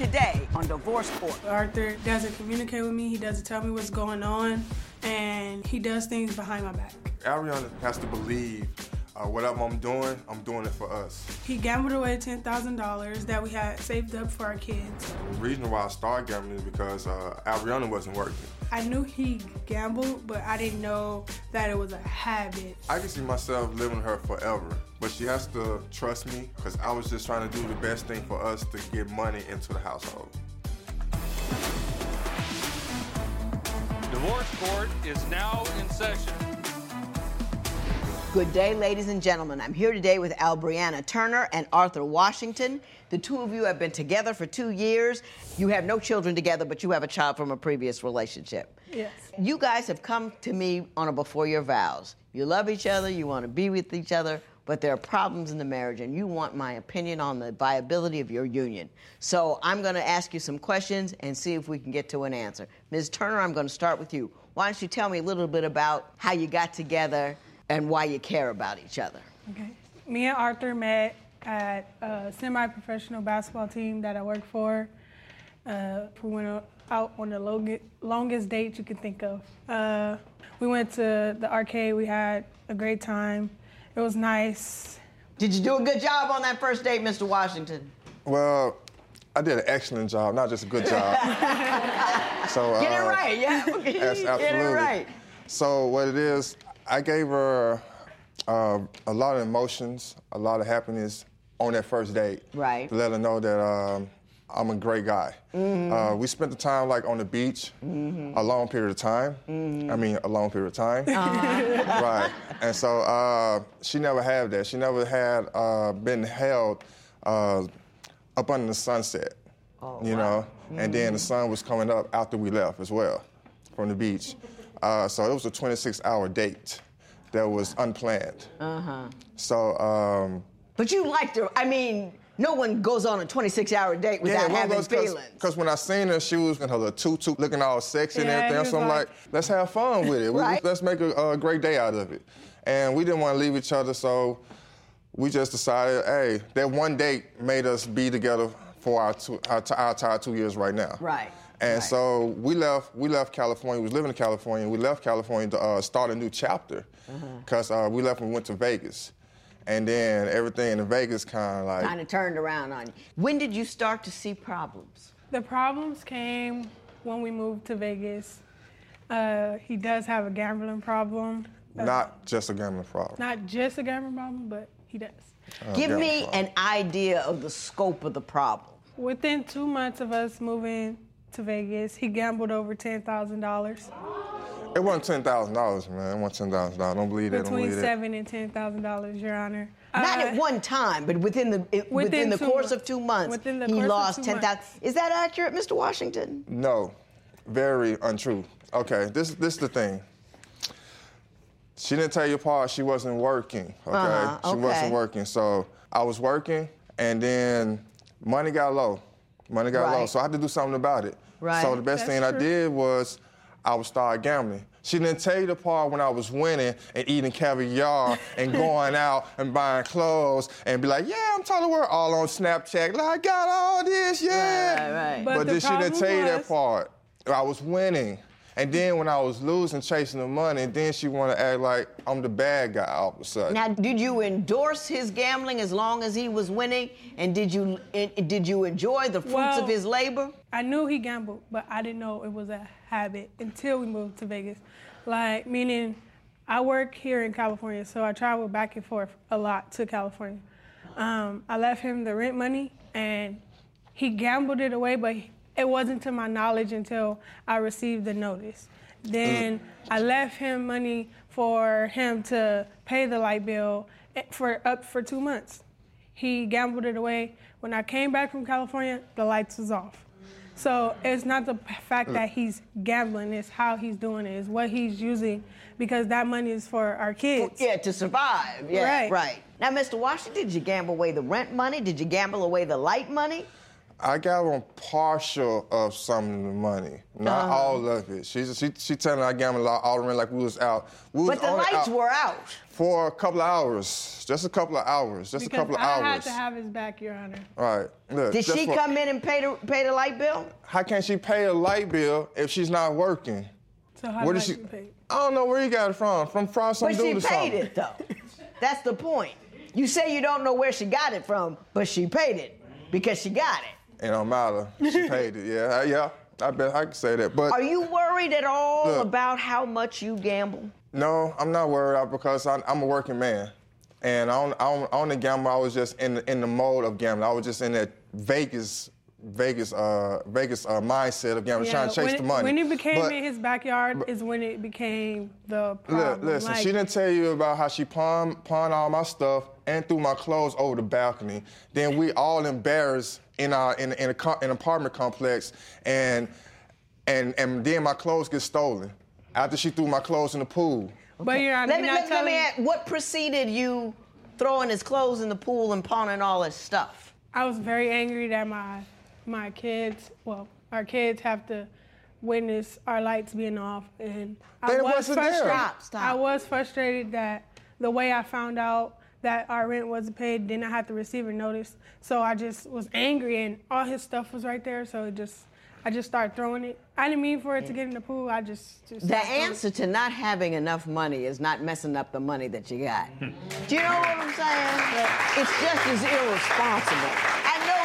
today on Divorce Court. Arthur doesn't communicate with me. He doesn't tell me what's going on, and he does things behind my back. Ariana has to believe uh, whatever I'm doing, I'm doing it for us. He gambled away ten thousand dollars that we had saved up for our kids. The reason why I started gambling is because uh, Ariana wasn't working. I knew he gambled, but I didn't know that it was a habit. I can see myself living with her forever, but she has to trust me because I was just trying to do the best thing for us to get money into the household. Divorce Court is now in session. Good day, ladies and gentlemen. I'm here today with Albriana Turner and Arthur Washington. The two of you have been together for two years. You have no children together, but you have a child from a previous relationship. Yes. You guys have come to me on a before your vows. You love each other, you want to be with each other, but there are problems in the marriage, and you want my opinion on the viability of your union. So I'm going to ask you some questions and see if we can get to an answer. Ms. Turner, I'm going to start with you. Why don't you tell me a little bit about how you got together and why you care about each other? Okay. Me and Arthur met at a semi-professional basketball team that I worked for. Uh, we went out on the longest, longest date you could think of. Uh, we went to the arcade. We had a great time. It was nice. Did you do a good job on that first date, Mr. Washington? Well, I did an excellent job, not just a good job. so Get it uh, right, yeah. Yes, Get it absolutely. right. So what it is, I gave her uh, a lot of emotions, a lot of happiness on that first date. Right. To let her know that um, I'm a great guy. Mm-hmm. Uh, we spent the time like on the beach, a long period of time. Mm-hmm. I mean, a long period of time. Uh-huh. right. And so uh, she never had that. She never had uh, been held uh, up under the sunset. Oh, you know, and then the sun was coming up after we left as well from the beach. Uh, so it was a 26-hour date that was unplanned. Uh-huh. So um, But you liked her. I mean, no one goes on a 26-hour date without having feelings. Because when I seen her, she was in her little tutu, looking all sexy and everything. So I'm like- like, let's have fun with it. We- let's make a, a great day out of it. And we didn't want to leave each other, so we just decided, hey, that one date made us be together for our, two, our, our entire two years right now. Right, And right. so we left. We left California. We was living in California. We left California to uh, start a new chapter, because uh, we left and went to Vegas, and then everything in Vegas kind of like Kind of turned around on you. When did you start to see problems? The problems came when we moved to Vegas. Uh, he does have a gambling problem. Uh, not just a gambling problem. Not just a gambling problem, but he does. Uh, Give me problem. an idea of the scope of the problem. Within two months of us moving to Vegas, he gambled over ten thousand dollars. It wasn't ten thousand dollars, man. It wasn't ten thousand dollars. Don't believe that. Between believe that. seven and ten thousand dollars, Your Honor. Not Uh, at one time, but within the it- within, within the course months. of two months, Within the he lost two ten thousand. months. Is that accurate, Mr. Washington? No, very untrue. Okay, this this is the thing. She didn't tell your pa She wasn't working. Okay, Uh-huh, she okay. wasn't working. So I was working, and then money got low. Money got low, so I had to do something about it. Right. So the best That's thing I did was I would start gambling. She didn't tell you the part when I was winning and eating caviar and going out and buying clothes and be like, yeah, I'm telling the world all on Snapchat. Like, I got all this, yeah. right, right. But But, then she didn't tell you that part. I was winning. And then when I was losing, chasing the money, then she wanted to act like I'm the bad guy all of a sudden. Now, did you endorse his gambling as long as he was winning, and did you and did you enjoy the fruits Well- of his labor? I knew he gambled, but I didn't know it was a habit until we moved to Vegas. Like, meaning I work here in California, so I travel back and forth a lot to California. Um, I left him the rent money, and he gambled it away, but it wasn't to my knowledge until I received the notice. Then I left him money for him to pay the light bill eh, for up for two months. He gambled it away. When I came back from California, the lights was off. So it's not the fact that he's gambling, it's how he's doing it, it's what he's using because that money is for our kids. Yeah, to survive. Yeah, Right. right. Now, Mr. Washington, did you gamble away the rent money? Did you gamble away the light money? I got on partial of some of the money, not Uh-huh. all of it. She she she telling me I gambled all, all around like we was out. We was But the lights out were out. for a couple of hours, just a couple of hours, just Because a couple of I hours. I had to have his back, Your Honor. right. Look, Did she for- come in and pay the pay the light bill? How can she pay a light bill if she's not working? So how Where did did she? pay? I don't know where you got it from. From from some But dude she or paid something. it though. That's the point. You say you don't know where she got it from, but she paid it because she got it. It don't matter. She paid it. Yeah, yeah. I bet I can say that. But Are you worried at all Look. about how much you gamble? No, I'm not worried because I'm, I'm a working man. And i on, on, on the gamble, I was just in, the- in the mode of gambling. I was just in that Vegas, Vegas, uh, Vegas uh, mindset of gambling, trying to chase when the money. When it became But in his backyard is when it became the look, problem. listen, Like, she didn't tell you about how she pawned, pawned all my stuff and threw my clothes over the balcony. Then we all embarrassed in our in, in, a, in an apartment complex, and and and then my clothes get stolen after she threw my clothes in the pool. But Your Honor, Let me, you're not let, let me ask, what preceded you throwing his clothes in the pool and pawning all his stuff? I was very angry that my my kids, well, our kids have to witness our lights being off, and I was wasn't there. frustrated. Stop, stop. I was frustrated that the way I found out that our rent wasn't paid, then I had to receive a notice. So I just was angry, and all his stuff was right there. So it just, I just started throwing it. I didn't mean for it to get in the pool. I just, just The started it. answer to not having enough money is not messing up the money that you got. Do you know what I'm saying? It's just as irresponsible.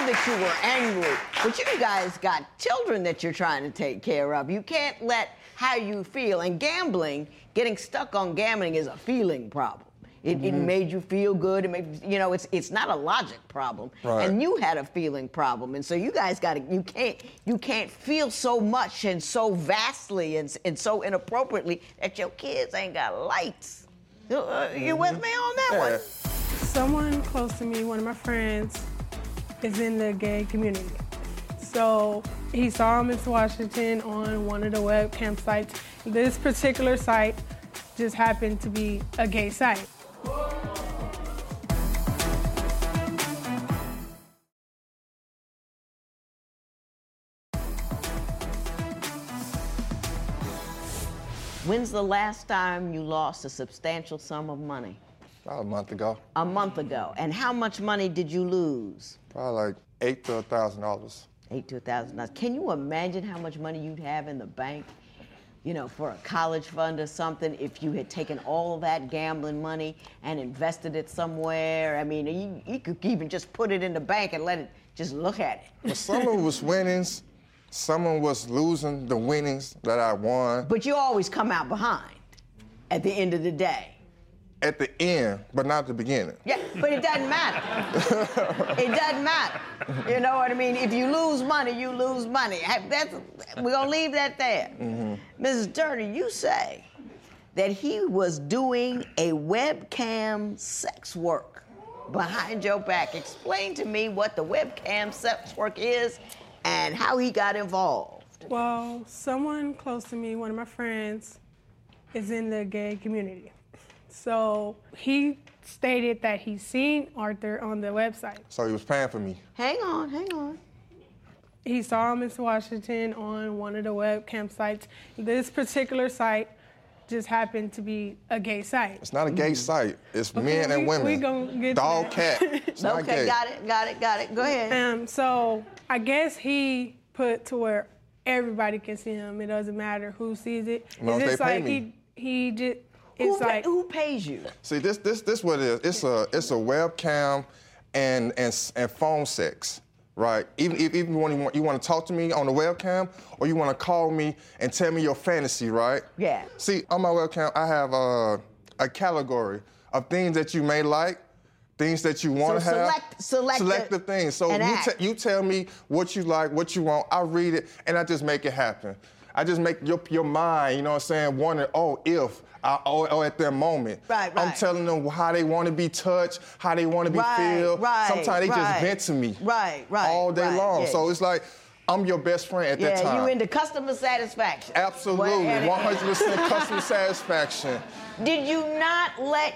I know that you were angry, but you guys got children that you're trying to take care of. You can't let how you feel. And gambling, getting stuck on gambling is a feeling problem. It, it Mm-hmm. made you feel good. It made you know it's it's not a logic problem. Right. And you had a feeling problem, and so you guys got to you can't you can't feel so much and so vastly and and so inappropriately that your kids ain't got lights. You- uh, You with me on that Yeah. one? Someone close to me, one of my friends, is in the gay community. So he saw Miss Washington on one of the webcam sites. This particular site just happened to be a gay site. When's the last time you lost a substantial sum of money? About a month ago. A month ago. And how much money did you lose? Probably like eight to a thousand dollars. Eight to a thousand dollars. Can you imagine how much money you'd have in the bank, you know, for a college fund or something if you had taken all that gambling money and invested it somewhere? I mean, you, you could even just put it in the bank and let it just look at it. But some of it was winnings, some of it was losing the winnings that I won But you always come out behind at the end of the day. At the end, but not the beginning. Yeah, but it doesn't matter. it doesn't matter. You know what I mean? If you lose money, you lose money. That's, we're gonna leave that there. Mm-hmm. Mrs. Turner, you say that he was doing a webcam sex work behind your back. Explain to me what the webcam sex work is and how he got involved. Well, someone close to me, one of my friends, is in the gay community. So he stated that he's seen Arthur on the website. So he was paying for me. Hang on, hang on. He saw Miss Washington on one of the webcam sites. This particular site just happened to be a gay site. It's not a gay site. It's Okay, men and women. we gonna get to Dog, that. cat. It's not Okay, gay. got it, got it, got it. Go ahead. Um, so I guess he put to where everybody can see him. It doesn't matter who sees it. As long It's as just they pay like me. he he just Who, it's pa- like who pays you? See, this this this what it is. It's a it's a webcam and and and phone sex, right? Even if even when you want you want to talk to me on the webcam or you want to call me and tell me your fantasy, right? Yeah. See, on my webcam, I have a, a category of things that you may like. Things that you want to So have. select- select select the- the things. So you, act. te- you tell me what you like, what you want. I read it, and I just make it happen. I just make your your mind, you know what I'm saying, wonder, oh, if, I, oh, oh, at that moment. Right, I'm telling them how they want to be touched, how they want to be Right, feel. right, Sometimes they right. just vent to me. Right, right, All day right, long. yeah. So it's like, I'm your best friend at that time. Yeah, you into customer satisfaction. Absolutely, Well, and- 100% customer satisfaction. Did you not let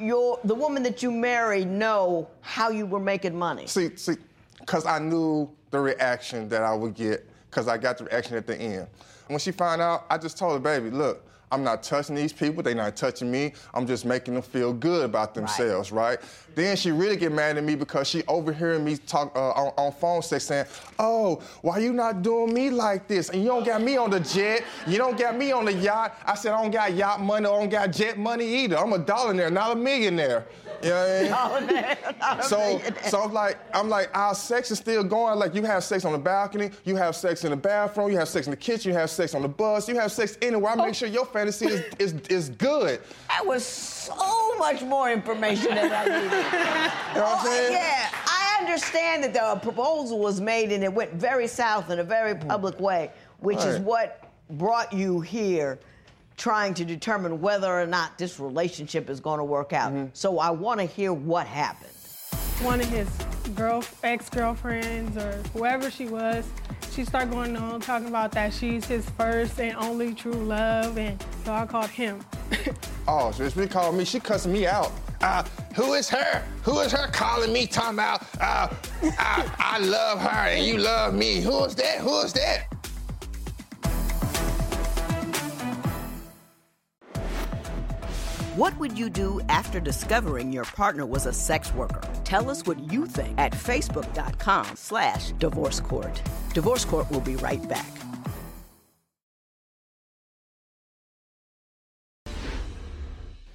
your the woman that you married know how you were making money? See, see, because I knew the reaction that I would get because I got the reaction at the end. When she found out, I just told her, baby, look, I'm not touching these people. They're not touching me. I'm just making them feel good about themselves, right? Then she really get mad at me because she overhearing me talk uh, on, on phone sex saying, "Oh, why you not doing me like this? And you don't got me on the jet. You don't got me on the yacht." I said, "I don't got yacht money. I don't got jet money either. I'm a dollionaire, not a millionaire." You know what I mean? so, so I'm like, I'm like, our sex is still going. Like, you have sex on the balcony, you have sex in the bathroom, you have sex in the kitchen, you have sex on the bus, you have sex anywhere. I make sure your fantasy is, is, is good. That was so much more information than I needed. You know what I'm Oh, saying? yeah, I understand that the uh, proposal was made and it went very south in a very public way, which is what brought you here trying to determine whether or not this relationship is going to work out. So I want to hear what happened. one of his girl ex-girlfriends or whoever she was she started going on talking about that she's his first and only true love and so i called him Oh, so she called me. She cussing me out. Uh, who is her? Who is her calling me talking about, uh, I, I love her and you love me? Who is that? Who is that? What would you do after discovering your partner was a sex worker? Tell us what you think at facebook.com slash divorce court. Divorce Court will be right back.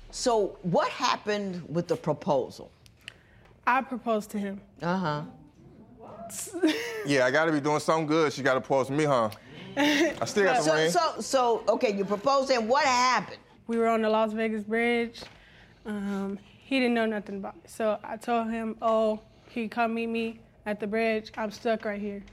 So what happened with the proposal? i proposed to him Uh huh. Yeah, I gotta be doing something good. She gotta pose me, huh? I still got the So, ring. so, so, okay, you proposed and what happened? We were on the las vegas bridge um, he didn't know nothing about it so i told him oh he come meet me at the bridge i'm stuck right here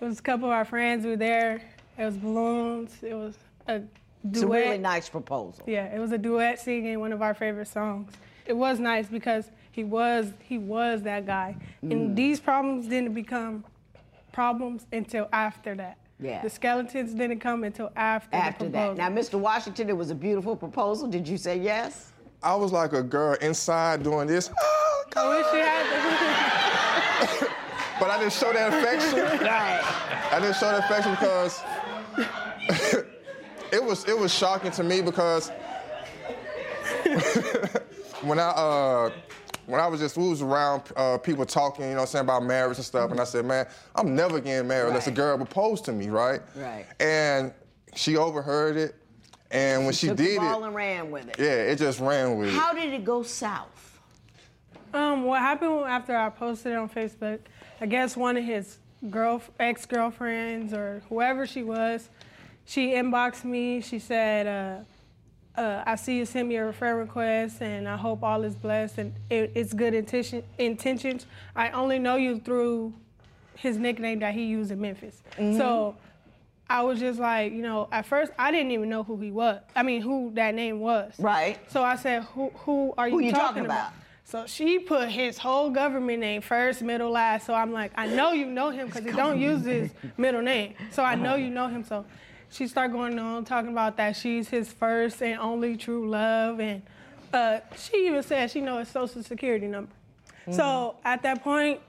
it was a couple of our friends who were there it was balloons it was a duet It's a really nice proposal. Yeah, it was a duet singing one of our favorite songs. It was nice because he was he was that guy, Mm. and these problems didn't become problems until after that. Yeah. The skeletons didn't come until after, After the that. Now, Mr. Washington, it was a beautiful proposal. Did you say yes? I was like a girl inside doing this. Oh, I wish you had But I didn't show that affection. Right. I didn't show that affection because it was it was shocking to me because when I uh when I was just we was around uh, people talking, you know, what I'm saying about marriage and stuff, and I said, man, I'm never getting married unless a Right. girl proposed to me, right? Right. And she overheard it, and when she, Took did the ball it, and ran with it. yeah, it just ran with it. How did it go south? Um, what happened after I posted it on Facebook? I guess one of his girl ex girlfriends or whoever she was, she inboxed me. She said, uh, uh, "I see you sent me a referral request, and I hope all is blessed and it, it's good intention, intentions. I only know you through his nickname that he used in Memphis. So." I was just like, you know, at first I didn't even know who he was. I mean, who that name was. Right. So I said, who, who are you, Who you talking, talking about? about? So she put his whole government name first, middle, last. So I'm like, I know you know him because he don't use his middle name. So I know you know him. So she started going on talking about that she's his first and only true love, and uh, she even said she know his social security number. So at that point,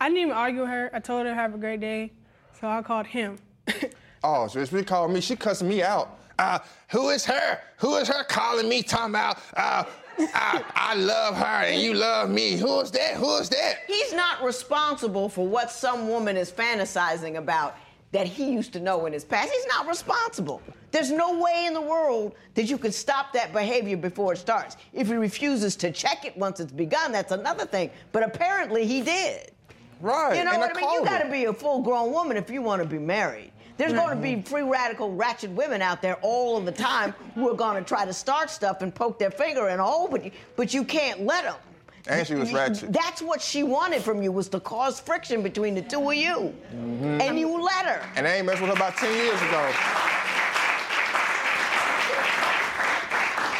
I didn't even argue with her. I told her have a great day. So I called him. Oh, so she called me. She cussed me out. Uh, who is her? Who is her calling me talking about, uh, I, I love her and you love me? Who is that? Who is that? He's not responsible for what some woman is fantasizing about that he used to know in his past. He's not responsible. There's no way in the world that you can stop that behavior before it starts. If he refuses to check it once it's begun, that's another thing. But apparently he did. Right. You know and what I mean? You got to be a full grown woman if you want to be married. There's going to be mm-hmm. free radical ratchet women out there all of the time who are going to try to start stuff and poke their finger in a hole, but you, but you can't let them. And she was ratchet. That's what she wanted from you was to cause friction between the two of you, Mm-hmm. and you let her. And I ain't messed with her about 10 years ago.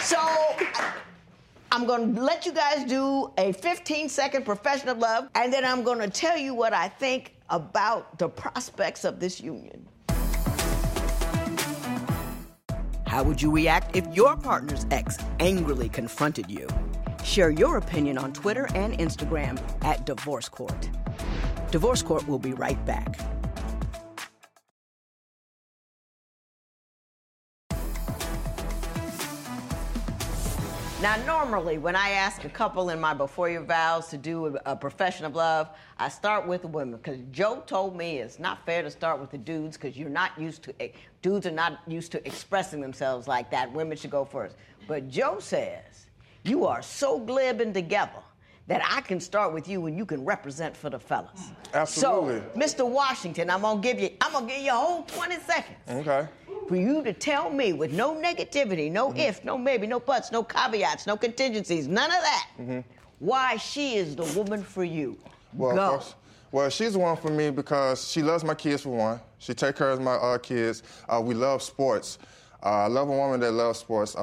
So I- I'm going to let you guys do a 15 second profession of love, and then I'm going to tell you what I think about the prospects of this union. How would you react if your partner's ex angrily confronted you? Share your opinion on Twitter and Instagram at Divorce Court. Divorce Court will be right back. Now, normally, when I ask a couple in my Before Your Vows to do a, profession of love, I start with the women because Joe told me it's not fair to start with the dudes because you're not used to, dudes are not used to expressing themselves like that. Women should go first. But Joe says, you are so glib and together that I can start with you and you can represent for the fellas. Absolutely. So, Mr. Washington, I'm gonna give you, I'm gonna give you a whole 20 seconds Okay. for you to tell me with no negativity, no Mm-hmm. if, no maybe, no buts, no caveats, no contingencies, none of that, Mm-hmm. why she is the woman for you. Well, Go. first- well, she's the one for me because she loves my kids for one. She take care of my uh, kids. Uh, we love sports. Uh, I love a woman that loves sports.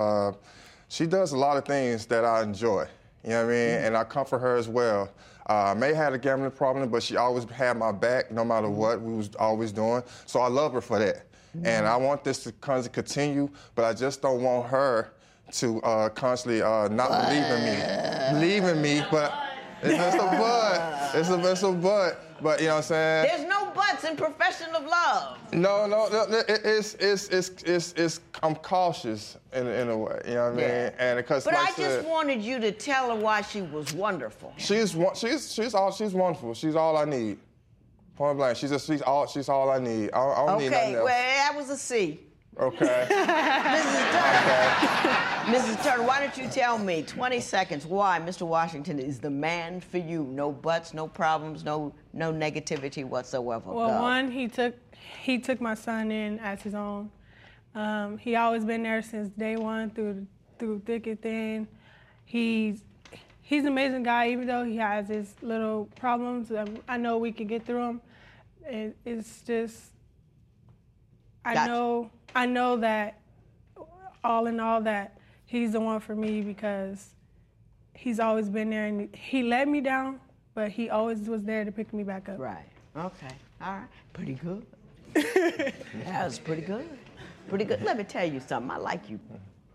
She does a lot of things that I enjoy. You know what I mean? And I comfort her as well. Uh, I may have a gambling problem, but she always had my back no matter what we was always doing. So I love her for that. And I want this to con- continue, but I just don't want her to uh, constantly uh, not believe in me. Believe in me, but it's just a but. It's a, it's a but. But you know what I'm saying? There's no buts in profession of love. No, no, no. no, it- It's, it's, it's, it's, it's, I'm cautious in, in a way. You know what I mean? Yeah. And because, But like I just wanted you to tell her why she was wonderful. she's, she's, she's all, she's wonderful. She's all I need. Point blank. She's just, she's all, she's all I need. I, don't- I don't need Okay, well, that was a C. Okay. Mrs. Turner, Mrs. Turner, why don't you tell me, 20 seconds, why Mr. Washington is the man for you? No buts, no problems, no no negativity whatsoever. Well, Go. one, he took he took my son in as his own. Um, he always been there since day one through through thick and thin. He's he's an amazing guy, even though he has his little problems. I know we can get through them. It, it's just I Gotcha. know I know that all in all that he's the one for me because he's always been there and he let me down, but he always was there to pick me back up. Right. Okay. All right. Pretty good. that was pretty good. Pretty good. Let me tell you something. I like you.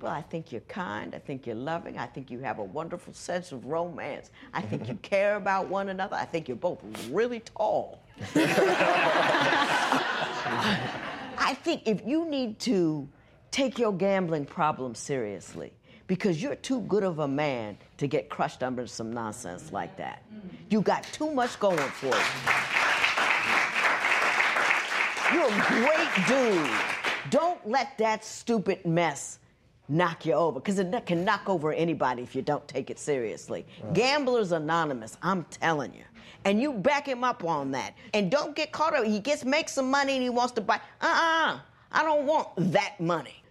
Well, I think you're kind. I think you're loving. I think you have a wonderful sense of romance. I think you care about one another. I think you're both really tall. I think if you need to take your gambling problem seriously, because you're too good of a man to get crushed under some nonsense like that. You got too much going for you. You're a great dude. Don't let that stupid mess knock you over, because it can knock over anybody if you don't take it seriously. Gamblers Anonymous, I'm telling you. And you back him up on that. And don't get caught up. He gets makes some money and he wants to buy. Uh-uh. I don't want that money.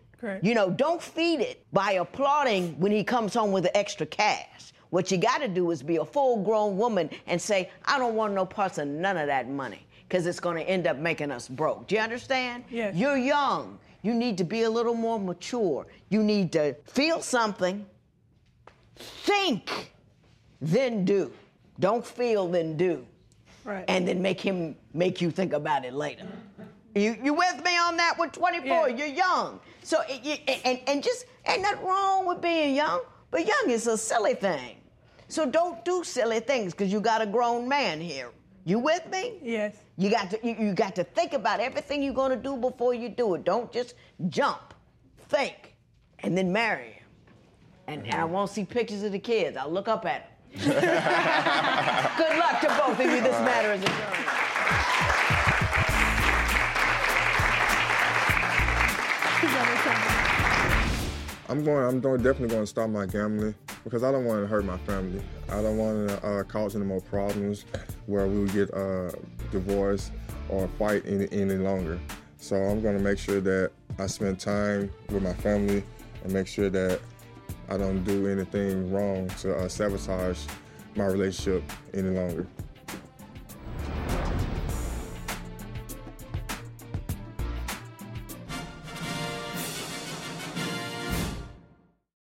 You know, don't feed it by applauding when he comes home with the extra cash. What you got to do is be a full grown woman and say, I don't want no parts of none of that money because it's going to end up making us broke. Do you understand? Yes. You're young. You need to be a little more mature. You need to feel something, think, then do. Don't feel, then do. Right. And then make him make you think about it later. You, you with me on that with 24? Yeah. You're young. So, it, you- and, and just, ain't nothing wrong with being young, but young is a silly thing. So don't do silly things because you got a grown man here. You with me? Yes. You got to you, you got to think about everything you're gonna do before you do it. Don't just jump. Think. And then marry him. And, and I won't see pictures of the kids. I'll look up at them. Good luck to both of you. This matter is adjourned. I'm going. I'm definitely going to stop my gambling because I don't want to hurt my family. I don't want to uh, cause any more problems where we would get uh, divorced or fight any, any longer. So I'm going to make sure that I spend time with my family and make sure that I don't do anything wrong to uh, sabotage my relationship any longer.